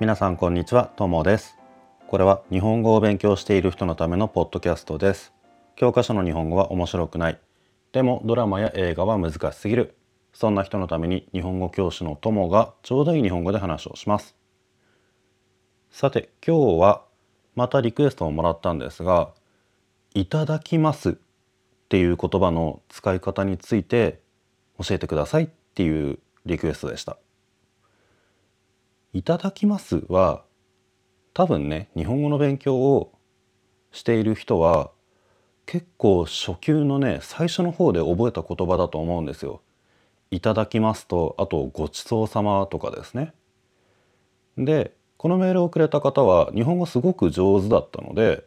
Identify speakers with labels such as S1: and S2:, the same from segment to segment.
S1: 皆さんこんにちは、ともです。これは日本語を勉強している人のためのポッドキャストです。教科書の日本語は面白くない。でもドラマや映画は難しすぎる。そんな人のために日本語教師のともがちょうどいい日本語で話をします。さて、今日はまたリクエストをもらったんですが、いただきますっていう言葉の使い方について教えてくださいっていうリクエストでした。いただきますは多分ね日本語の勉強をしている人は結構初級のね最初の方で覚えた言葉だと思うんですよ。いただきますとあとごちそうさまとかですね。でこのメールをくれた方は日本語すごく上手だったので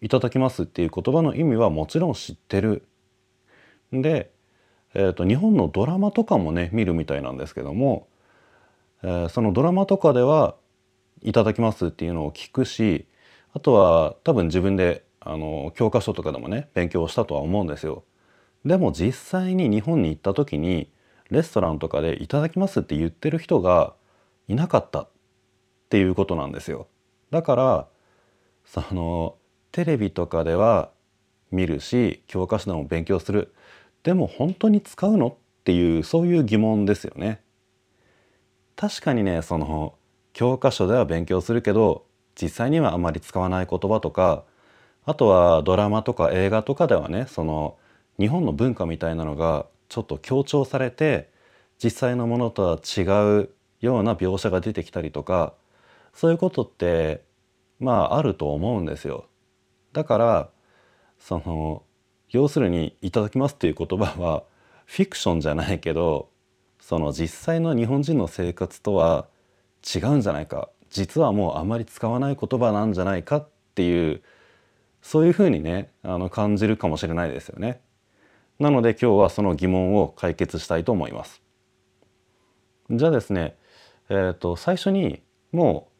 S1: いただきますっていう言葉の意味はもちろん知ってる。で、えー、と日本のドラマとかもね見るみたいなんですけどもえーそのドラマとかでは「いただきます」っていうのを聞くしあとは多分自分であの教科書とかでもね勉強したとは思うんですよ。でも実際に日本に行った時にレストランとかで「いただきます」って言ってる人がいなかったっていうことなんですよ。だからそのテレビとかでは見るし教科書でも勉強するでも本当に使うのっていうそういう疑問ですよね。確かにねその教科書では勉強するけど実際にはあまり使わない言葉とかあとはドラマとか映画とかではねその日本の文化みたいなのがちょっと強調されて実際のものとは違うような描写が出てきたりとかそういうことってまああると思うんですよ。だからその要するに「いただきます」っていう言葉はフィクションじゃないけどその実際の日本人の生活とは違うんじゃないか実はもうあまり使わない言葉なんじゃないかっていうそういうふうにねあの感じるかもしれないですよね。なので今日はその疑問を解決したいと思います。じゃあですね、えー、と最初にも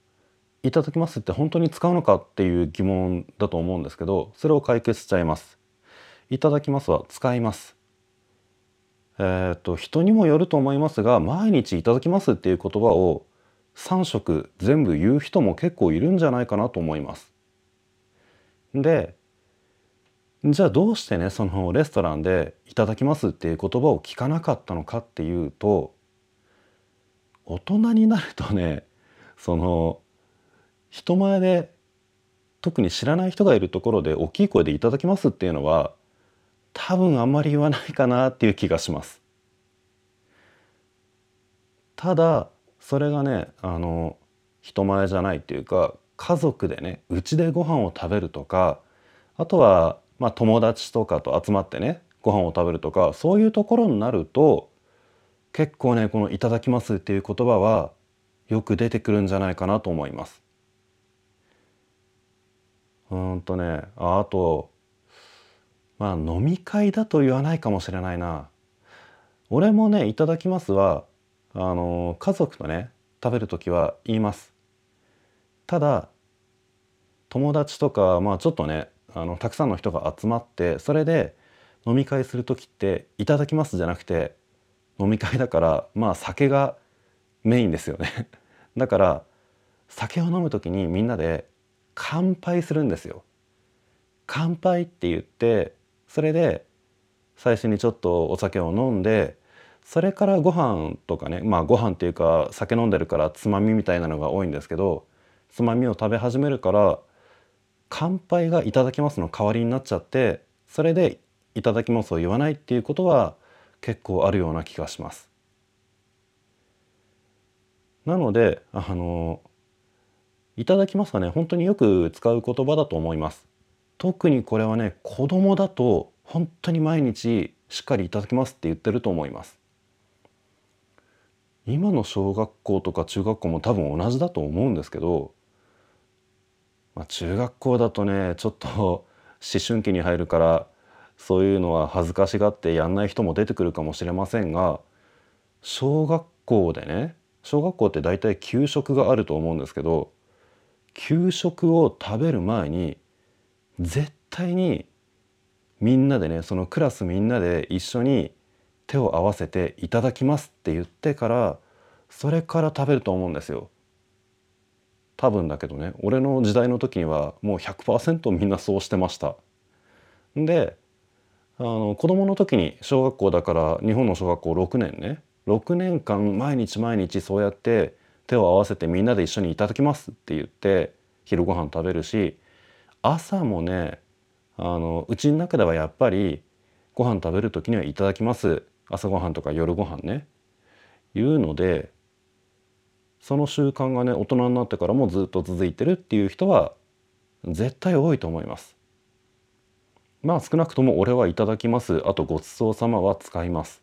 S1: う「いただきます」って本当に使うのかっていう疑問だと思うんですけどそれを解決しちゃいます。いただきますは使います。えー、と人にもよると思いますが毎日いただきますっていう言葉を3食全部言う人も結構いるんじゃないかなと思います。でじゃあどうしてねそのレストランで「いただきます」っていう言葉を聞かなかったのかっていうと大人になるとねその人前で特に知らない人がいるところで大きい声で「いただきます」っていうのは多分あんまり言わないかなっていう気がします。ただそれがねあの人前じゃないっていうか家族でねうちでご飯を食べるとかあとは、まあ、友達とかと集まってねご飯を食べるとかそういうところになると結構ねこの「いただきます」っていう言葉はよく出てくるんじゃないかなと思います。うーんとねあとまあ飲み会だと言わないかもしれないな。俺もね「いただきますは」あの家族とね食べる時は言います。ただ友達とかまあちょっとねあのたくさんの人が集まってそれで飲み会する時って「いただきます」じゃなくて飲み会だからまあ酒がメインですよね。だから酒を飲む時にみんなで乾杯するんですよ。乾杯って言ってそれで最初にちょっとお酒を飲んでそれからご飯とかねまあご飯っていうか酒飲んでるからつまみみたいなのが多いんですけどつまみを食べ始めるから乾杯が「いただきます」の代わりになっちゃってそれで「いただきます」を言わないっていうことは結構あるような気がします。なのであの「いただきます」はね本当によく使う言葉だと思います。特にこれはね子供だと本当に毎日しっかりいただきますって言ってると思います。今の小学校とか中学校も多分同じだと思うんですけど、まあ、中学校だとねちょっと思春期に入るからそういうのは恥ずかしがってやんない人も出てくるかもしれませんが小学校でね小学校って大体給食があると思うんですけど給食を食べる前に絶対にみんなでねそのクラスみんなで一緒に手を合わせて「いただきます」って言ってからそれから食べると思うんですよ。多分だけどね俺の時代の時にはもう100%みんなそうしてました。であの子供の時に小学校だから日本の小学校6年ね6年間毎日毎日そうやって手を合わせてみんなで一緒にいただきますって言って昼ご飯食べるし朝もねあのうちの中ではやっぱりご飯食べる時にはいただきます朝ごはんとか夜ご飯ね言うのでその習慣がね大人になってからもずっと続いてるっていう人は絶対多いと思います。まあ少なくとも俺はいただきますあとごちそうさまは使います。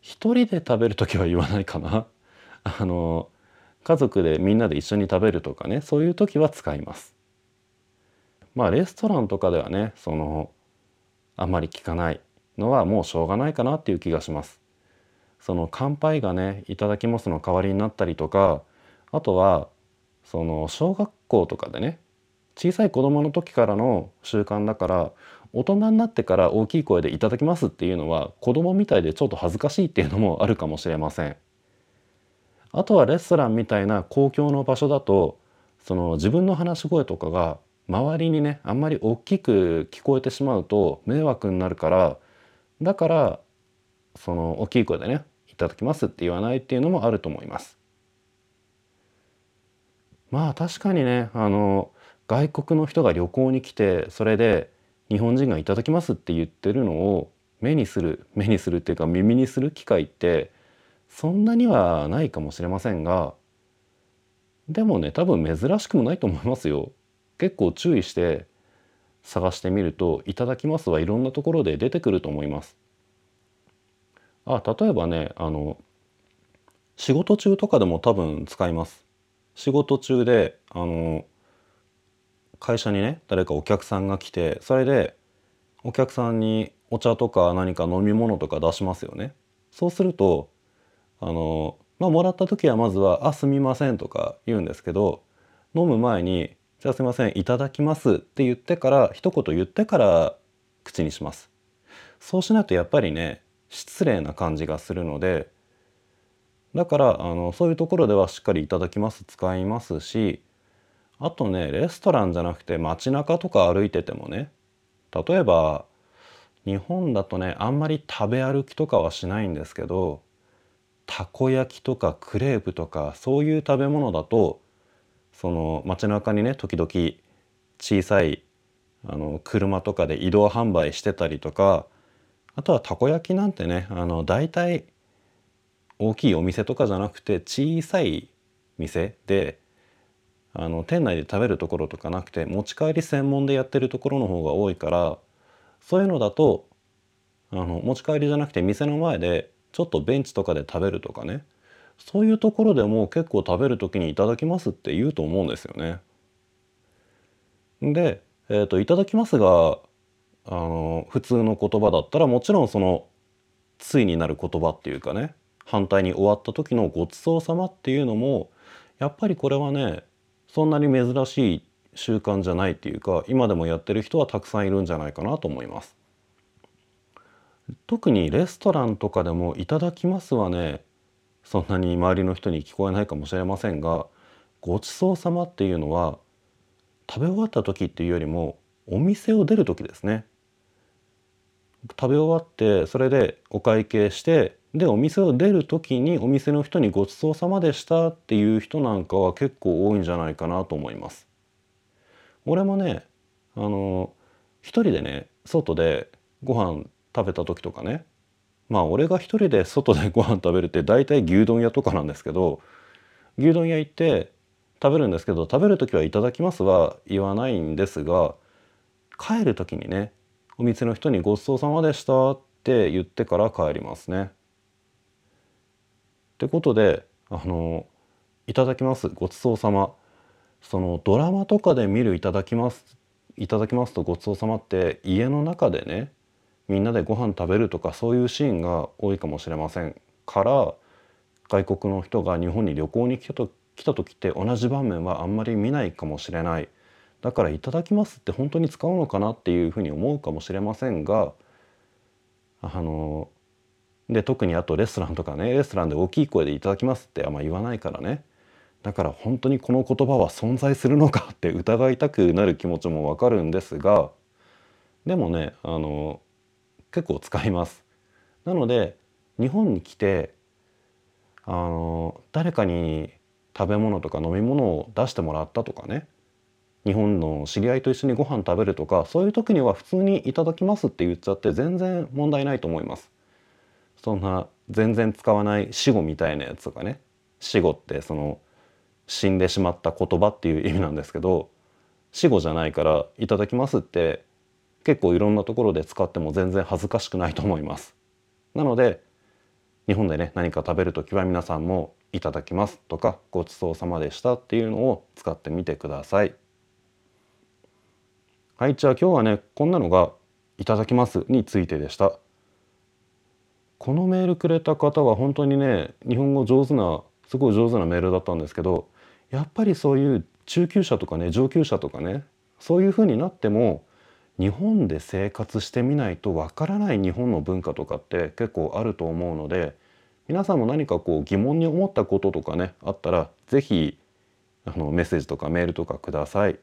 S1: 一人で食べる時は言わないかな。あの家族でみんなで一緒に食べるとかねそういう時は使います。まあレストランとかではねそのあまり聞かないのはもうしょうがないかなっていう気がします。その乾杯がねいただきますの代わりになったりとかあとはその小学校とかでね小さい子供の時からの習慣だから大人になってから大きい声で「いただきます」っていうのは子供みたいでちょっと恥ずかしいっていうのもあるかもしれません。あとはレストランみたいな公共の場所だとその自分の話し声とかが周りにねあんまり大きく聞こえてしまうと迷惑になるからだからその大きい声でね「いただきます」って言わないっていうのもあると思います。まあ確かにねあの外国の人が旅行に来てそれで日本人が「いただきます」って言ってるのを目にする目にするっていうか耳にする機会ってそんなにはないかもしれませんがでもね多分珍しくもないと思いますよ。結構注意して探してみると「いただきます」はいろんなところで出てくると思います。あ例えばねあの仕事中とかでも多分使います。仕事中であの会社にね誰かお客さんが来てそれでお客さんにお茶とか何か飲み物とか出しますよね。そうするとあのまあもらった時はまずは「あすみません」とか言うんですけど飲む前に「じゃあすいませんいただきます」って言ってから一言言ってから口にします。そうしないとやっぱりね失礼な感じがするのでだからあのそういうところではしっかり「いただきます」使いますしあとねレストランじゃなくて街中とか歩いててもね例えば日本だとねあんまり食べ歩きとかはしないんですけどたこ焼きとかクレープとかそういう食べ物だとその街中にね時々小さいあの車とかで移動販売してたりとかあとはたこ焼きなんてねあの大体大きいお店とかじゃなくて小さい店であの店内で食べるところとかなくて持ち帰り専門でやってるところの方が多いからそういうのだとあの持ち帰りじゃなくて店の前でちょっとベンチとかで食べるとかねそういうところでも結構食べる時に「いただきます」って言うと思うんですよね。で「えーと、いただきますが」あの普通の言葉だったらもちろんその「ついになる言葉っていうかね反対に終わった時の「ごちそうさま」っていうのもやっぱりこれはねそんなに珍しい習慣じゃないっていうか今でもやってる人はたくさんいるんじゃないかなと思います。特にレストランとかでも「いただきます」はねそんなに周りの人に聞こえないかもしれませんが「ごちそうさま」っていうのは食べ終わった時っていうよりもお店を出る時ですね。食べ終わってそれでお会計してでお店を出る時にお店の人にごちそうさまでしたっていう人なんかは結構多いんじゃないかなと思います。俺もねあの一人でね外でご飯食べた時とかねまあ俺が一人で外でご飯食べるって大体牛丼屋とかなんですけど牛丼屋行って食べるんですけど食べる時は「いただきます」は言わないんですが帰る時にねお店の人に「ごちそうさまでした」って言ってから帰りますね。ってことであの「いただきますごちそうさま」そのドラマとかで見る「いただきます」いただきますとごちそうさまって家の中でねみんなでご飯食べるとかそういうシーンが多いかもしれませんから外国の人が日本に旅行に来た来た時って同じ場面はあんまり見ないかもしれない。だから「いただきます」って本当に使うのかなっていうふうに思うかもしれませんがあので特にあとレストランとかねレストランで大きい声で「いただきます」ってあんま言わないからね。だから本当にこの言葉は存在するのかって疑いたくなる気持ちもわかるんですがでもねあの結構使います。なので日本に来てあの誰かに食べ物とか飲み物を出してもらったとかね。日本の知り合いと一緒にご飯食べるとかそういう時には普通に「いただきます」って言っちゃって全然問題ないと思います。そんな全然使わない死語みたいなやつとかね。死語ってその死んでしまった言葉っていう意味なんですけど死語じゃないから「いただきます」って結構いろんなところで使っても全然恥ずかしくないと思います。なので日本でね何か食べる時は皆さんも「いただきます」とか「ごちそうさまでした」っていうのを使ってみてください。はいじゃあ今日はねこんなのが「いただきます」についてでした。このメールくれた方は本当にね日本語上手なすごい上手なメールだったんですけどやっぱりそういう中級者とかね上級者とかねそういうふうになっても日本で生活してみないとわからない日本の文化とかって結構あると思うので皆さんも何かこう疑問に思ったこととかねあったら是非あのメッセージとかメールとかください。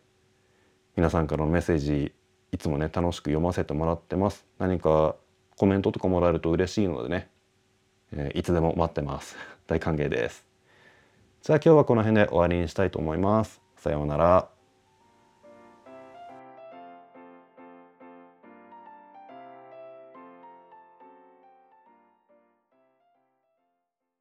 S1: 皆さんからのメッセージいつもね楽しく読ませてもらってます。何かコメントとかもらえると嬉しいのでね、えー、いつでも待ってます。大歓迎です。じゃあ今日はこの辺で終わりにしたいと思います。さようなら。